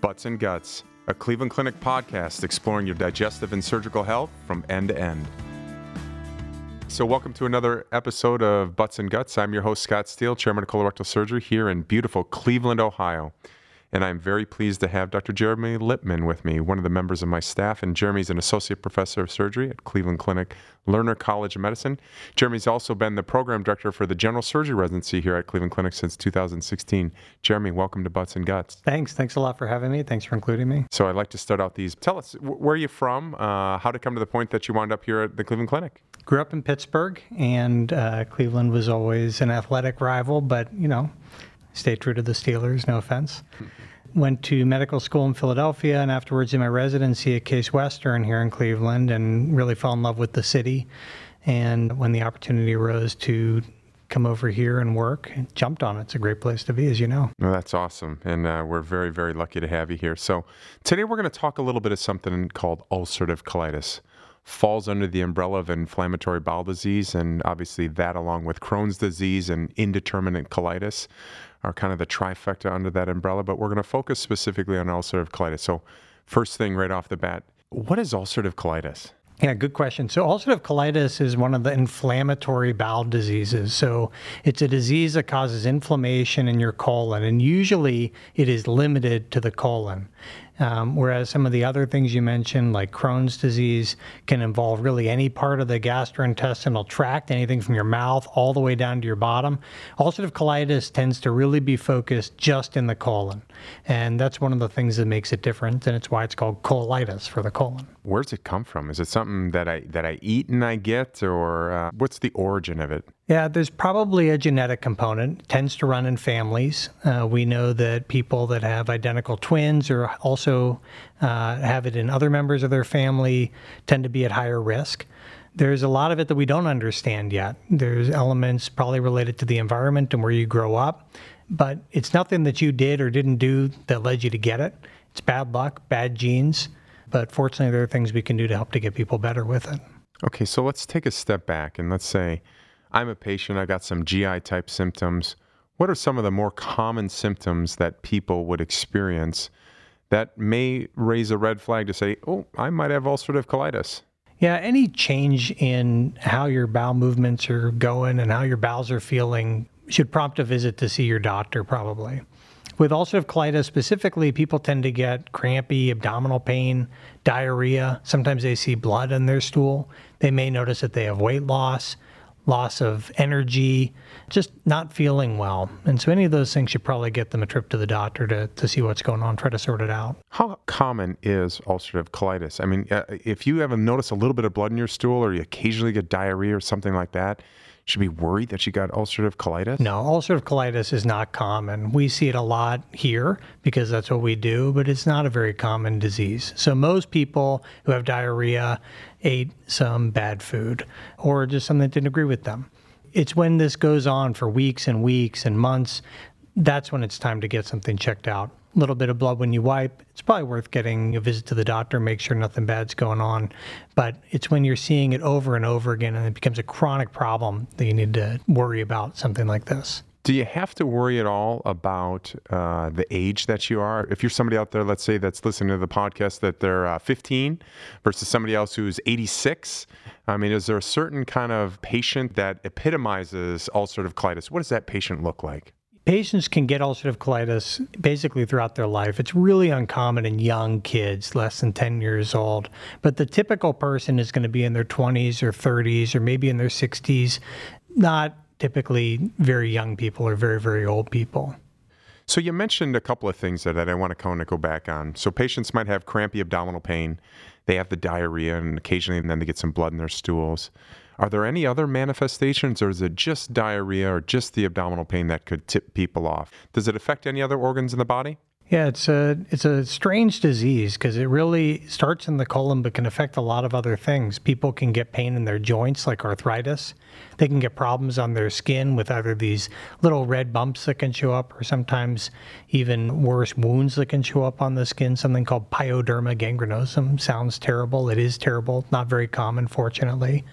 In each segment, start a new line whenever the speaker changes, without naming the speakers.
Butts and Guts, a Cleveland Clinic podcast exploring your digestive and surgical health from end to end. So, welcome to another episode of Butts and Guts. I'm your host, Scott Steele, Chairman of Colorectal Surgery here in beautiful Cleveland, Ohio and I'm very pleased to have Dr. Jeremy Lipman with me, one of the members of my staff. And Jeremy's an associate professor of surgery at Cleveland Clinic Lerner College of Medicine. Jeremy's also been the program director for the general surgery residency here at Cleveland Clinic since 2016. Jeremy, welcome to Butts and Guts.
Thanks. Thanks a lot for having me. Thanks for including me.
So I'd like to start out these. Tell us, where are you from? Uh, how to come to the point that you wound up here at the Cleveland Clinic?
Grew up in Pittsburgh, and uh, Cleveland was always an athletic rival, but, you know, stay true to the Steelers, no offense. Went to medical school in Philadelphia and afterwards in my residency at Case Western here in Cleveland and really fell in love with the city. And when the opportunity arose to come over here and work, jumped on it. It's a great place to be, as you know.
Well, that's awesome. And uh, we're very, very lucky to have you here. So today we're going to talk a little bit of something called ulcerative colitis falls under the umbrella of inflammatory bowel disease, and obviously that, along with Crohn's disease and indeterminate colitis, are kind of the trifecta under that umbrella. But we're going to focus specifically on ulcerative colitis. So, first thing right off the bat, what is ulcerative colitis?
Yeah, good question. So, ulcerative colitis is one of the inflammatory bowel diseases. So, it's a disease that causes inflammation in your colon, and usually it is limited to the colon. Um, whereas some of the other things you mentioned, like Crohn's disease, can involve really any part of the gastrointestinal tract, anything from your mouth all the way down to your bottom. Ulcerative colitis tends to really be focused just in the colon. And that's one of the things that makes it different, and it's why it's called colitis for the colon.
Where's it come from? Is it something that I that I eat and I get, or uh, what's the origin of it?
Yeah, there's probably a genetic component. It tends to run in families. Uh, we know that people that have identical twins or also uh, have it in other members of their family tend to be at higher risk. There's a lot of it that we don't understand yet. There's elements probably related to the environment and where you grow up, but it's nothing that you did or didn't do that led you to get it. It's bad luck, bad genes, but fortunately, there are things we can do to help to get people better with it.
Okay, so let's take a step back and let's say I'm a patient, I got some GI type symptoms. What are some of the more common symptoms that people would experience that may raise a red flag to say, oh, I might have ulcerative colitis?
Yeah, any change in how your bowel movements are going and how your bowels are feeling should prompt a visit to see your doctor, probably. With ulcerative colitis specifically, people tend to get crampy abdominal pain, diarrhea. Sometimes they see blood in their stool. They may notice that they have weight loss loss of energy, just not feeling well. And so any of those things should probably get them a trip to the doctor to, to see what's going on, try to sort it out.
How common is ulcerative colitis? I mean, uh, if you ever notice a little bit of blood in your stool or you occasionally get diarrhea or something like that, should be worried that you got ulcerative colitis?
No, ulcerative colitis is not common. We see it a lot here because that's what we do, but it's not a very common disease. So most people who have diarrhea ate some bad food or just something that didn't agree with them. It's when this goes on for weeks and weeks and months, that's when it's time to get something checked out A little bit of blood when you wipe, it's probably worth getting a visit to the doctor, make sure nothing bad's going on. But it's when you're seeing it over and over again and it becomes a chronic problem that you need to worry about something like this.
Do you have to worry at all about uh, the age that you are? If you're somebody out there, let's say that's listening to the podcast, that they're uh, 15 versus somebody else who's 86, I mean, is there a certain kind of patient that epitomizes ulcerative colitis? What does that patient look like?
Patients can get ulcerative colitis basically throughout their life. It's really uncommon in young kids, less than 10 years old. But the typical person is going to be in their 20s or 30s or maybe in their 60s, not typically very young people or very, very old people.
So you mentioned a couple of things that I want to kind of go back on. So patients might have crampy abdominal pain, they have the diarrhea, and occasionally and then they get some blood in their stools. Are there any other manifestations, or is it just diarrhea or just the abdominal pain that could tip people off? Does it affect any other organs in the body?
Yeah, it's a it's a strange disease because it really starts in the colon but can affect a lot of other things. People can get pain in their joints like arthritis. They can get problems on their skin with either these little red bumps that can show up or sometimes even worse wounds that can show up on the skin, something called pyoderma gangrenosum. Sounds terrible. It is terrible. Not very common fortunately.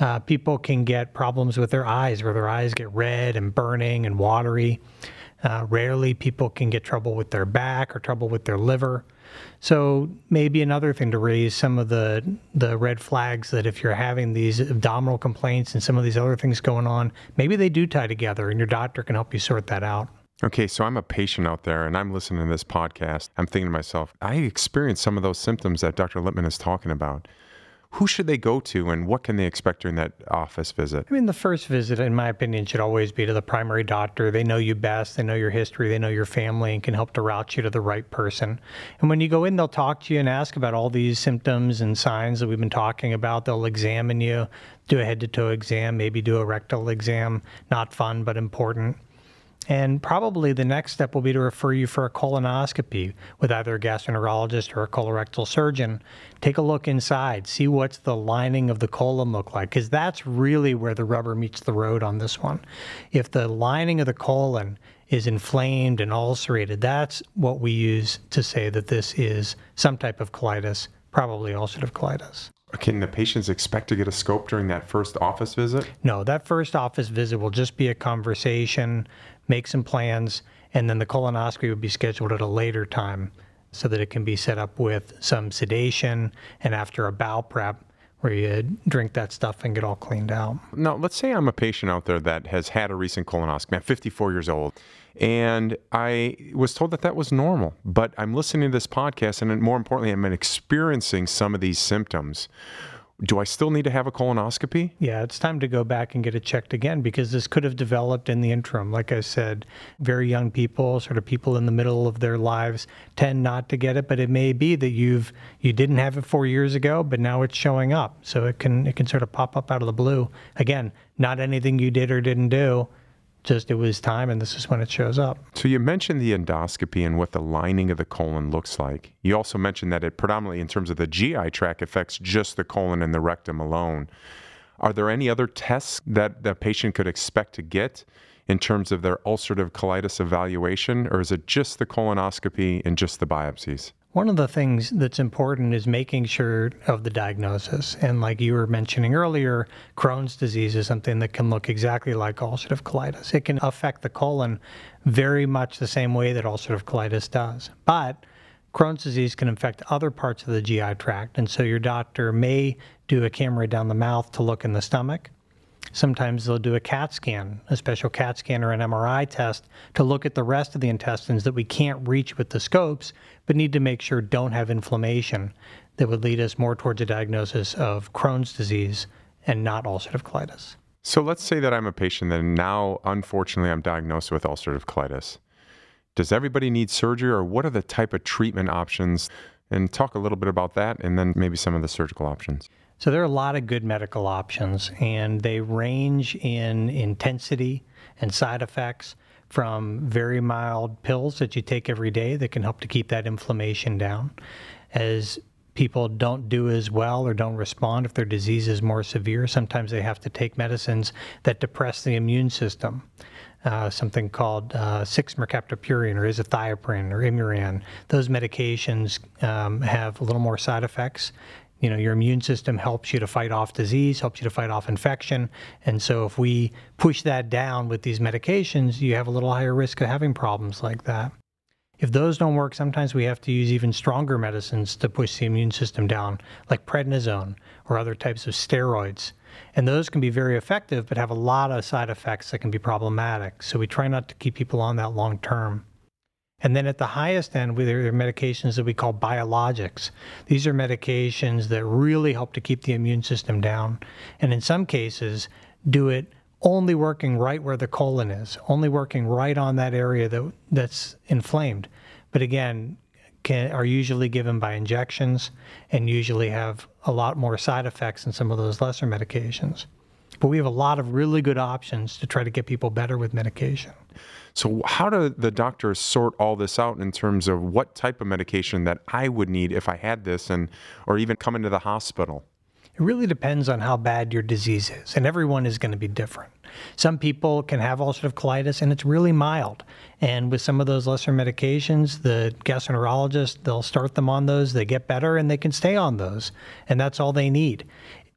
Uh, people can get problems with their eyes, where their eyes get red and burning and watery. Uh, rarely people can get trouble with their back or trouble with their liver. So maybe another thing to raise some of the the red flags that if you're having these abdominal complaints and some of these other things going on, maybe they do tie together, and your doctor can help you sort that out.
Okay, so I'm a patient out there and I'm listening to this podcast. I'm thinking to myself, I experienced some of those symptoms that Dr. Lipman is talking about who should they go to and what can they expect during that office visit?
I mean, the first visit, in my opinion, should always be to the primary doctor. They know you best, they know your history, they know your family, and can help to route you to the right person. And when you go in, they'll talk to you and ask about all these symptoms and signs that we've been talking about. They'll examine you, do a head to toe exam, maybe do a rectal exam. Not fun, but important. And probably the next step will be to refer you for a colonoscopy with either a gastroenterologist or a colorectal surgeon. Take a look inside, see what's the lining of the colon look like, because that's really where the rubber meets the road on this one. If the lining of the colon is inflamed and ulcerated, that's what we use to say that this is some type of colitis, probably ulcerative colitis.
Can the patients expect to get a scope during that first office visit?
No, that first office visit will just be a conversation, make some plans, and then the colonoscopy would be scheduled at a later time so that it can be set up with some sedation and after a bowel prep where you drink that stuff and get all cleaned out.
Now, let's say I'm a patient out there that has had a recent colonoscopy. I'm 54 years old, and I was told that that was normal. But I'm listening to this podcast, and more importantly, I'm experiencing some of these symptoms do I still need to have a colonoscopy?
Yeah, it's time to go back and get it checked again because this could have developed in the interim. Like I said, very young people, sort of people in the middle of their lives, tend not to get it, but it may be that you've you didn't have it four years ago, but now it's showing up. So it can it can sort of pop up out of the blue. Again, not anything you did or didn't do just it was time and this is when it shows up.
So you mentioned the endoscopy and what the lining of the colon looks like. You also mentioned that it predominantly in terms of the GI tract affects just the colon and the rectum alone. Are there any other tests that the patient could expect to get in terms of their ulcerative colitis evaluation or is it just the colonoscopy and just the biopsies?
One of the things that's important is making sure of the diagnosis. And like you were mentioning earlier, Crohn's disease is something that can look exactly like ulcerative colitis. It can affect the colon very much the same way that ulcerative colitis does. But Crohn's disease can affect other parts of the GI tract. And so your doctor may do a camera down the mouth to look in the stomach Sometimes they'll do a CAT scan, a special CAT scan or an MRI test to look at the rest of the intestines that we can't reach with the scopes, but need to make sure don't have inflammation that would lead us more towards a diagnosis of Crohn's disease and not ulcerative colitis.
So let's say that I'm a patient and now, unfortunately, I'm diagnosed with ulcerative colitis. Does everybody need surgery or what are the type of treatment options? And talk a little bit about that and then maybe some of the surgical options.
So there are a lot of good medical options, and they range in intensity and side effects from very mild pills that you take every day that can help to keep that inflammation down. As people don't do as well or don't respond if their disease is more severe, sometimes they have to take medicines that depress the immune system. Uh, something called uh, 6-mercaptopurine or azathioprine or Imuran. Those medications um, have a little more side effects you know your immune system helps you to fight off disease helps you to fight off infection. And so if we push that down with these medications you have a little higher risk of having problems like that. If those don't work sometimes we have to use even stronger medicines to push the immune system down like prednisone or other types of steroids. And those can be very effective but have a lot of side effects that can be problematic. So we try not to keep people on that long term and then at the highest end, there are medications that we call biologics. These are medications that really help to keep the immune system down. And in some cases, do it only working right where the colon is, only working right on that area that, that's inflamed. But again, can, are usually given by injections and usually have a lot more side effects than some of those lesser medications. But we have a lot of really good options to try to get people better with medication.
So, how do the doctors sort all this out in terms of what type of medication that I would need if I had this, and or even come into the hospital?
It really depends on how bad your disease is, and everyone is going to be different. Some people can have ulcerative colitis and it's really mild. And with some of those lesser medications, the gastroenterologist, they'll start them on those, they get better, and they can stay on those. And that's all they need.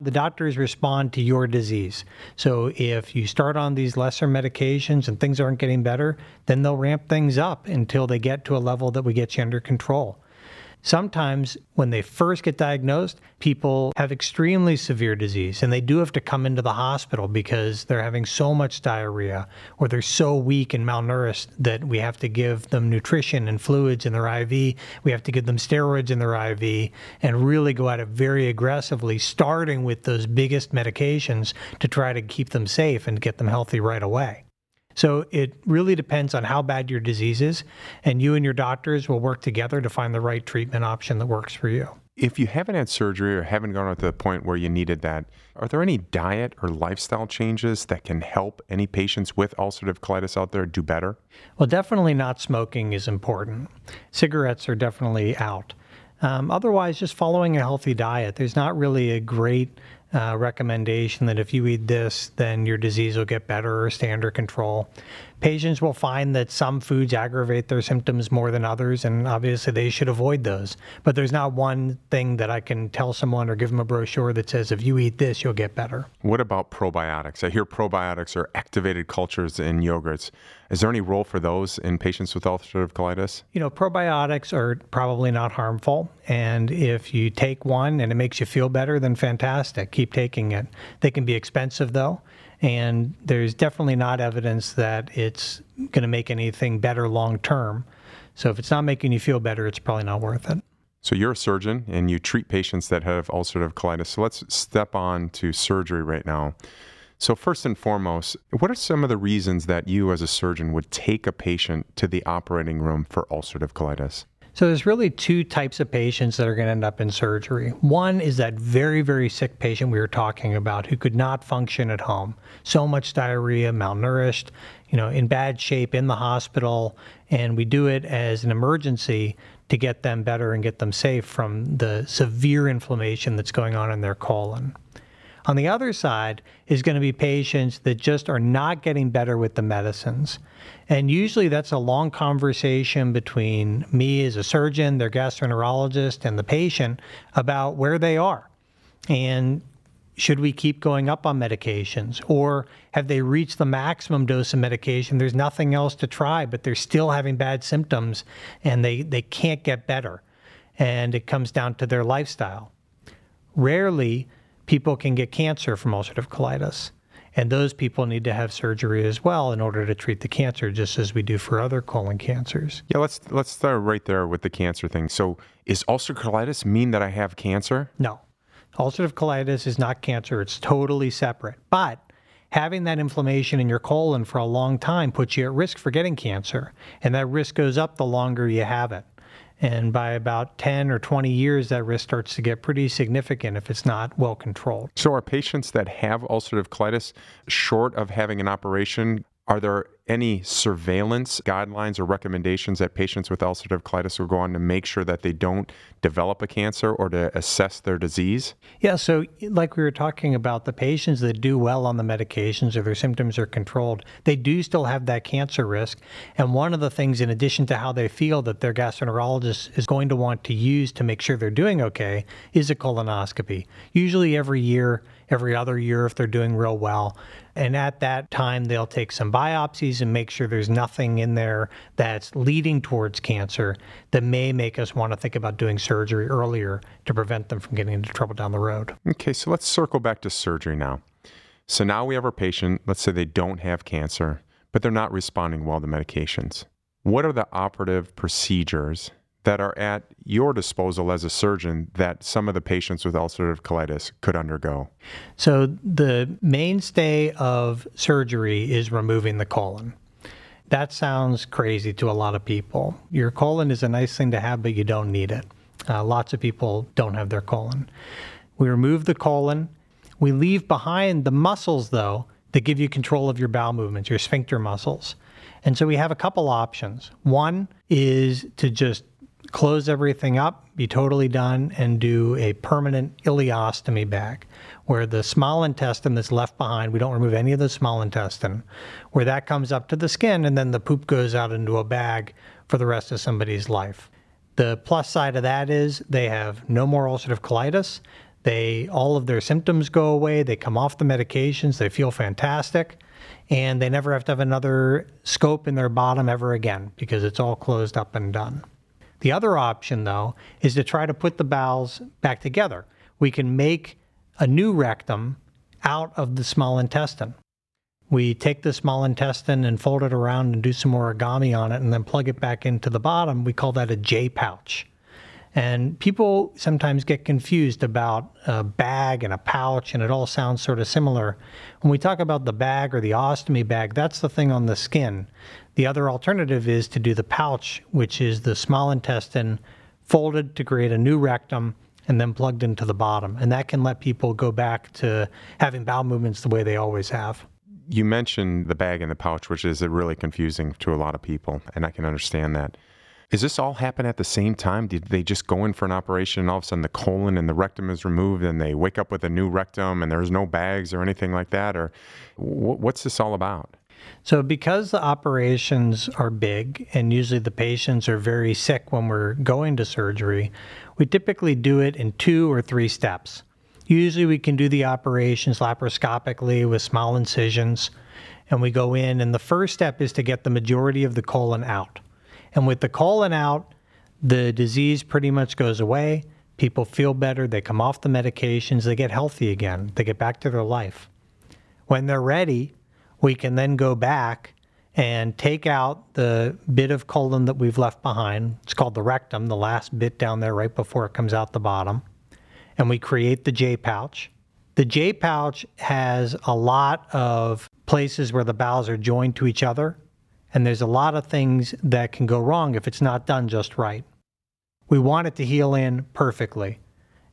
The doctors respond to your disease. So if you start on these lesser medications and things aren't getting better, then they'll ramp things up until they get to a level that we get you under control. Sometimes, when they first get diagnosed, people have extremely severe disease and they do have to come into the hospital because they're having so much diarrhea or they're so weak and malnourished that we have to give them nutrition and fluids in their IV. We have to give them steroids in their IV and really go at it very aggressively, starting with those biggest medications to try to keep them safe and get them healthy right away. So it really depends on how bad your disease is, and you and your doctors will work together to find the right treatment option that works for you.
If you haven't had surgery or haven't gone to the point where you needed that, are there any diet or lifestyle changes that can help any patients with ulcerative colitis out there do better?
Well, definitely not smoking is important. Cigarettes are definitely out. Um, otherwise, just following a healthy diet. There's not really a great uh, recommendation that if you eat this, then your disease will get better or stay under control. Patients will find that some foods aggravate their symptoms more than others, and obviously they should avoid those. But there's not one thing that I can tell someone or give them a brochure that says if you eat this, you'll get better.
What about probiotics? I hear probiotics are activated cultures in yogurts. Is there any role for those in patients with ulcerative colitis?
You know, probiotics are probably not harmful. And if you take one and it makes you feel better, then fantastic. Keep taking it. They can be expensive, though and there's definitely not evidence that it's going to make anything better long term. So if it's not making you feel better, it's probably not worth it.
So you're a surgeon and you treat patients that have ulcerative colitis. So let's step on to surgery right now. So first and foremost, what are some of the reasons that you as a surgeon would take a patient to the operating room for ulcerative colitis?
So there's really two types of patients that are going to end up in surgery. One is that very, very sick patient we were talking about who could not function at home. So much diarrhea, malnourished, you know, in bad shape in the hospital, and we do it as an emergency to get them better and get them safe from the severe inflammation that's going on in their colon. On the other side is going to be patients that just are not getting better with the medicines. And usually that's a long conversation between me as a surgeon, their gastroenterologist, and the patient about where they are. And should we keep going up on medications? Or have they reached the maximum dose of medication? There's nothing else to try, but they're still having bad symptoms and they, they can't get better. And it comes down to their lifestyle. Rarely people can get cancer from ulcerative colitis. And those people need to have surgery as well in order to treat the cancer, just as we do for other colon cancers.
Yeah, let's let's start right there with the cancer thing. So, is ulcerative colitis mean that I have cancer?
No, ulcerative colitis is not cancer. It's totally separate. But having that inflammation in your colon for a long time puts you at risk for getting cancer, and that risk goes up the longer you have it. And by about 10 or 20 years, that risk starts to get pretty significant if it's not well controlled.
So, are patients that have ulcerative colitis short of having an operation are there any surveillance guidelines or recommendations that patients with ulcerative colitis will go on to make sure that they don't develop a cancer or to assess their disease?
Yeah, so like we were talking about, the patients that do well on the medications or their symptoms are controlled, they do still have that cancer risk. And one of the things, in addition to how they feel that their gastroenterologist is going to want to use to make sure they're doing okay, is a colonoscopy. Usually every year, every other year if they're doing real well. And at that time, they'll take some biopsies and make sure there's nothing in there that's leading towards cancer that may make us want to think about doing surgery earlier to prevent them from getting into trouble down the road.
Okay, so let's circle back to surgery now. So now we have our patient, let's say they don't have cancer, but they're not responding well to medications. What are the operative procedures that are at your disposal as a surgeon that some of the patients with ulcerative colitis could undergo?
So, the mainstay of surgery is removing the colon. That sounds crazy to a lot of people. Your colon is a nice thing to have, but you don't need it. Uh, lots of people don't have their colon. We remove the colon. We leave behind the muscles, though, that give you control of your bowel movements, your sphincter muscles. And so we have a couple options. One is to just close everything up, be totally done, and do a permanent ileostomy bag, where the small intestine that's left behind, we don't remove any of the small intestine, where that comes up to the skin, and then the poop goes out into a bag for the rest of somebody's life. The plus side of that is they have no more ulcerative colitis. They all of their symptoms go away. They come off the medications. They feel fantastic, and they never have to have another scope in their bottom ever again because it's all closed up and done. The other option, though, is to try to put the bowels back together. We can make a new rectum out of the small intestine. We take the small intestine and fold it around and do some origami on it and then plug it back into the bottom. We call that a J pouch. And people sometimes get confused about a bag and a pouch, and it all sounds sort of similar. When we talk about the bag or the ostomy bag, that's the thing on the skin. The other alternative is to do the pouch, which is the small intestine folded to create a new rectum and then plugged into the bottom. And that can let people go back to having bowel movements the way they always have.
You mentioned the bag and the pouch, which is really confusing to a lot of people, and I can understand that. Does this all happen at the same time? Did they just go in for an operation and all of a sudden the colon and the rectum is removed and they wake up with a new rectum and there's no bags or anything like that? Or what's this all about?
So, because the operations are big and usually the patients are very sick when we're going to surgery, we typically do it in two or three steps. Usually, we can do the operations laparoscopically with small incisions, and we go in, and the first step is to get the majority of the colon out. And with the colon out, the disease pretty much goes away. People feel better. They come off the medications. They get healthy again. They get back to their life. When they're ready, we can then go back and take out the bit of colon that we've left behind. It's called the rectum, the last bit down there right before it comes out the bottom. And we create the J pouch. The J pouch has a lot of places where the bowels are joined to each other and there's a lot of things that can go wrong if it's not done just right. We want it to heal in perfectly.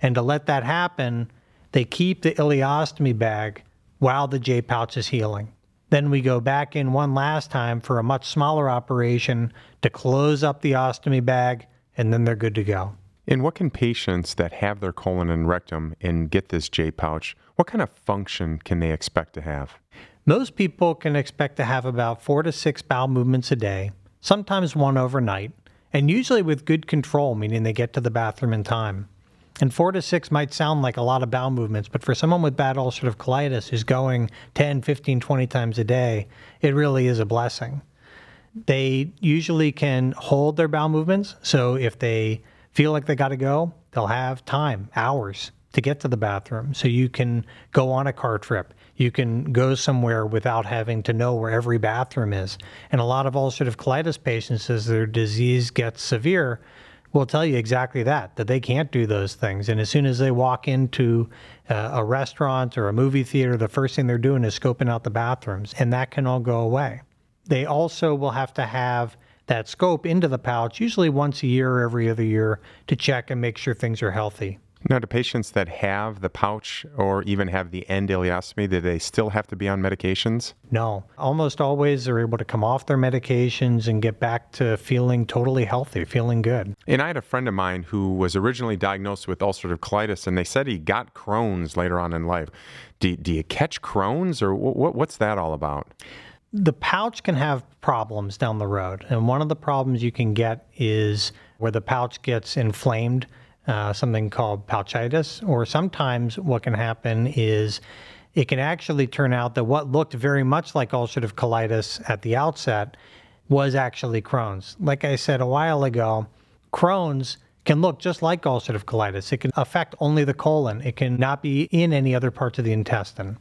And to let that happen, they keep the ileostomy bag while the J pouch is healing. Then we go back in one last time for a much smaller operation to close up the ostomy bag, and then they're good to go.
And what can patients that have their colon and rectum and get this J pouch, what kind of function can they expect to have?
Most people can expect to have about four to six bowel movements a day, sometimes one overnight, and usually with good control, meaning they get to the bathroom in time. And four to six might sound like a lot of bowel movements, but for someone with bad ulcerative colitis who's going 10, 15, 20 times a day, it really is a blessing. They usually can hold their bowel movements. So if they feel like they got to go, they'll have time, hours to get to the bathroom. So you can go on a car trip you can go somewhere without having to know where every bathroom is. And a lot of ulcerative colitis patients, as their disease gets severe, will tell you exactly that, that they can't do those things. And as soon as they walk into uh, a restaurant or a movie theater, the first thing they're doing is scoping out the bathrooms, and that can all go away. They also will have to have that scope into the pouch, usually once a year or every other year, to check and make sure things are healthy.
Now, do patients that have the pouch or even have the end ileostomy, do they still have to be on medications?
No. Almost always they're able to come off their medications and get back to feeling totally healthy, feeling good.
And I had a friend of mine who was originally diagnosed with ulcerative colitis, and they said he got Crohn's later on in life. Do, do you catch Crohn's, or what, what's that all about?
The pouch can have problems down the road. And one of the problems you can get is where the pouch gets inflamed uh, something called pouchitis, or sometimes what can happen is it can actually turn out that what looked very much like ulcerative colitis at the outset was actually Crohn's. Like I said a while ago, Crohn's can look just like ulcerative colitis. It can affect only the colon. It can not be in any other parts of the intestine.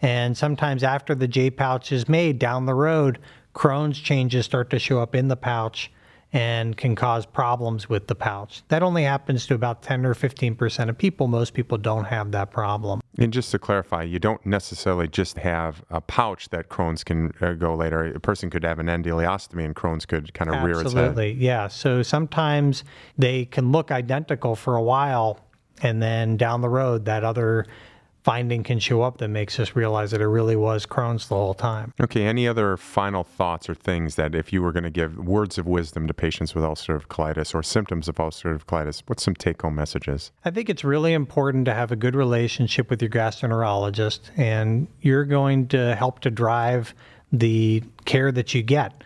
And sometimes after the J pouch is made down the road, Crohn's changes start to show up in the pouch and can cause problems with the pouch. That only happens to about 10 or 15% of people. Most people don't have that problem.
And just to clarify, you don't necessarily just have a pouch that Crohn's can uh, go later. A person could have an end ileostomy and Crohn's could kind of
Absolutely.
rear its head.
Absolutely, yeah. So sometimes they can look identical for a while and then down the road that other finding can show up that makes us realize that it really was Crohn's the whole time.
Okay, any other final thoughts or things that if you were going to give words of wisdom to patients with ulcerative colitis or symptoms of ulcerative colitis, what's some take home messages?
I think it's really important to have a good relationship with your gastroenterologist, and you're going to help to drive the care that you get.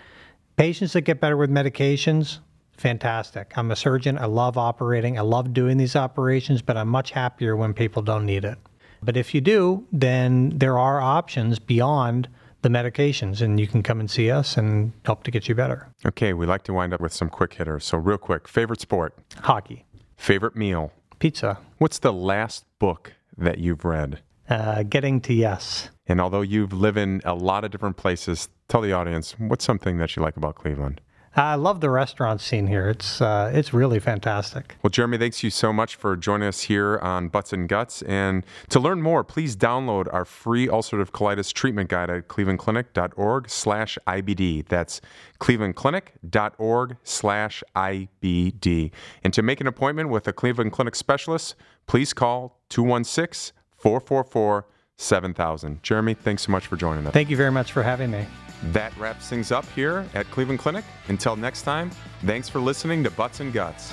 Patients that get better with medications, fantastic. I'm a surgeon. I love operating. I love doing these operations, but I'm much happier when people don't need it. But if you do, then there are options beyond the medications, and you can come and see us and help to get you better.
Okay, we like to wind up with some quick hitters. So, real quick favorite sport,
Hockey,
favorite meal,
pizza,
what's the last book that you've read?
uh, getting to yes.
And although you've lived in a lot of different places, tell the audience what's something that you like about Cleveland?
I love the restaurant scene here. It's uh, it's really fantastic.
Well, Jeremy, thanks you so much for joining us here on Butts and Guts. And to learn more, please download our free ulcerative colitis treatment guide at clevelandclinic.org slash IBD. That's clevelandclinic.org slash IBD. And to make an appointment with a Cleveland Clinic specialist, please call 216 444 7000. Jeremy, thanks so much for joining us.
Thank you very much for having me.
That wraps things up here at Cleveland Clinic. Until next time, thanks for listening to Butts and Guts.